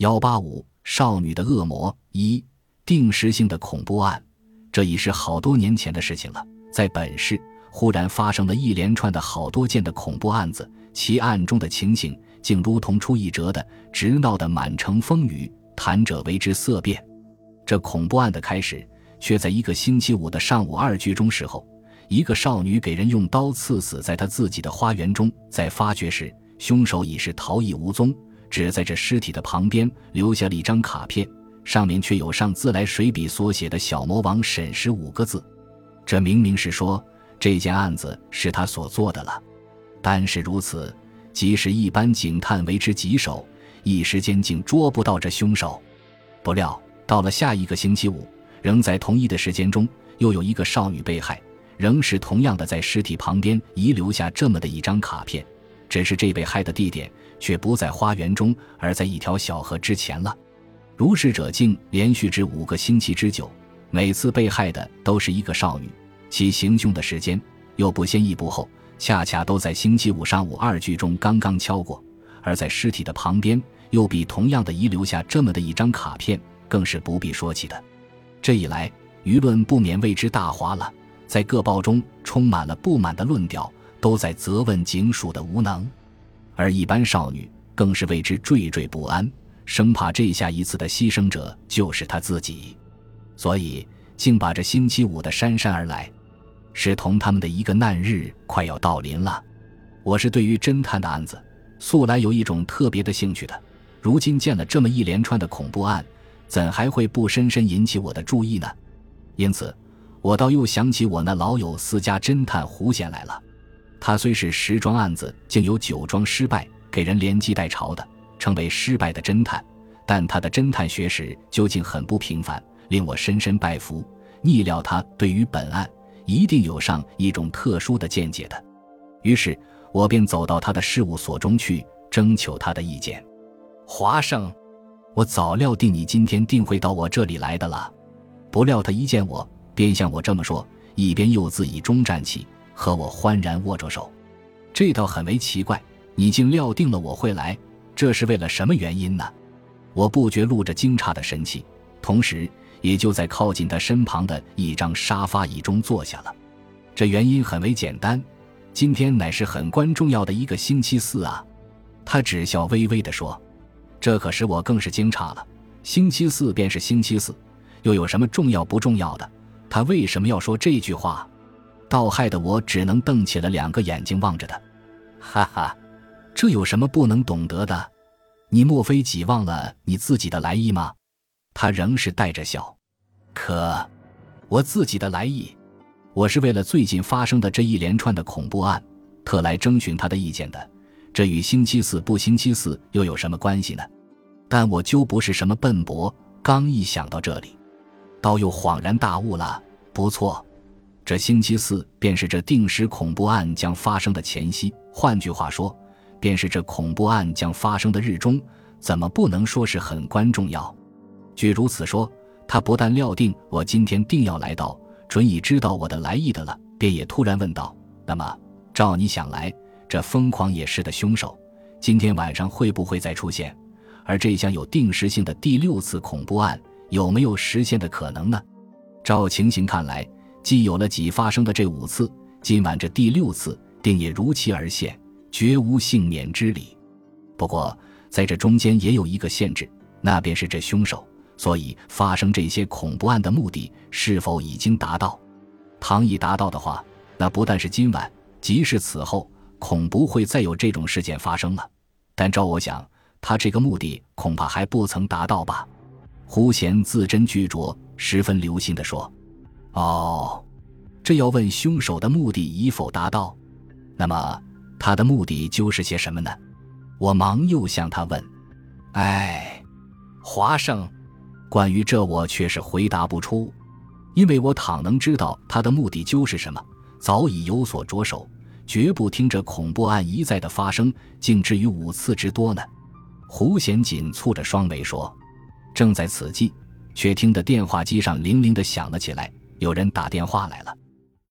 幺八五少女的恶魔一定时性的恐怖案，这已是好多年前的事情了。在本市，忽然发生了一连串的好多件的恐怖案子，其案中的情形竟如同出一辙的，直闹得满城风雨，谈者为之色变。这恐怖案的开始，却在一个星期五的上午二句钟时候，一个少女给人用刀刺死在她自己的花园中，在发觉时，凶手已是逃逸无踪。只在这尸体的旁边留下了一张卡片，上面却有上自来水笔所写的小魔王沈石五个字。这明明是说这件案子是他所做的了。但是如此，即使一般警探为之棘手，一时间竟捉不到这凶手。不料到了下一个星期五，仍在同一的时间中，又有一个少女被害，仍是同样的在尸体旁边遗留下这么的一张卡片。只是这被害的地点却不在花园中，而在一条小河之前了。如是者竟连续至五个星期之久，每次被害的都是一个少女，其行凶的时间又不先一不后，恰恰都在星期五上午二句中刚刚敲过。而在尸体的旁边又比同样的遗留下这么的一张卡片，更是不必说起的。这一来，舆论不免为之大哗了，在各报中充满了不满的论调。都在责问警署的无能，而一般少女更是为之惴惴不安，生怕这下一次的牺牲者就是她自己，所以竟把这星期五的姗姗而来，是同他们的一个难日快要到临了。我是对于侦探的案子，素来有一种特别的兴趣的，如今见了这么一连串的恐怖案，怎还会不深深引起我的注意呢？因此，我倒又想起我那老友私家侦探胡贤来了。他虽是十桩案子竟有九桩失败，给人连击带嘲的，称为失败的侦探。但他的侦探学识究竟很不平凡，令我深深拜服。逆料他对于本案一定有上一种特殊的见解的。于是我便走到他的事务所中去征求他的意见。华生，我早料定你今天定会到我这里来的了。不料他一见我，便向我这么说，一边又自以中站起。和我欢然握着手，这倒很为奇怪。你竟料定了我会来，这是为了什么原因呢？我不觉露着惊诧的神气，同时也就在靠近他身旁的一张沙发椅中坐下了。这原因很为简单，今天乃是很关重要的一个星期四啊！他只笑微微地说：“这可使我更是惊诧了。星期四便是星期四，又有什么重要不重要的？他为什么要说这句话？”倒害得我只能瞪起了两个眼睛望着他，哈哈，这有什么不能懂得的？你莫非己忘了你自己的来意吗？他仍是带着笑。可，我自己的来意，我是为了最近发生的这一连串的恐怖案，特来征询他的意见的。这与星期四不星期四又有什么关系呢？但我究不是什么笨拙，刚一想到这里，倒又恍然大悟了。不错。这星期四便是这定时恐怖案将发生的前夕，换句话说，便是这恐怖案将发生的日中。怎么不能说是很关重要？据如此说，他不但料定我今天定要来到，准已知道我的来意的了，便也突然问道：“那么，照你想来，这疯狂野事的凶手，今天晚上会不会再出现？而这项有定时性的第六次恐怖案，有没有实现的可能呢？照情形看来。”既有了己发生的这五次，今晚这第六次定也如期而现，绝无幸免之理。不过在这中间也有一个限制，那便是这凶手。所以发生这些恐怖案的目的是否已经达到？倘已达到的话，那不但是今晚，即是此后，恐不会再有这种事件发生了。但照我想，他这个目的恐怕还不曾达到吧？胡贤字斟句酌，十分留心地说。哦，这要问凶手的目的已否达到？那么他的目的就是些什么呢？我忙又向他问。哎，华生，关于这我却是回答不出，因为我倘能知道他的目的就是什么，早已有所着手，绝不听这恐怖案一再的发生，竟至于五次之多呢。胡贤紧蹙着双眉说。正在此际，却听得电话机上铃铃的响了起来。有人打电话来了。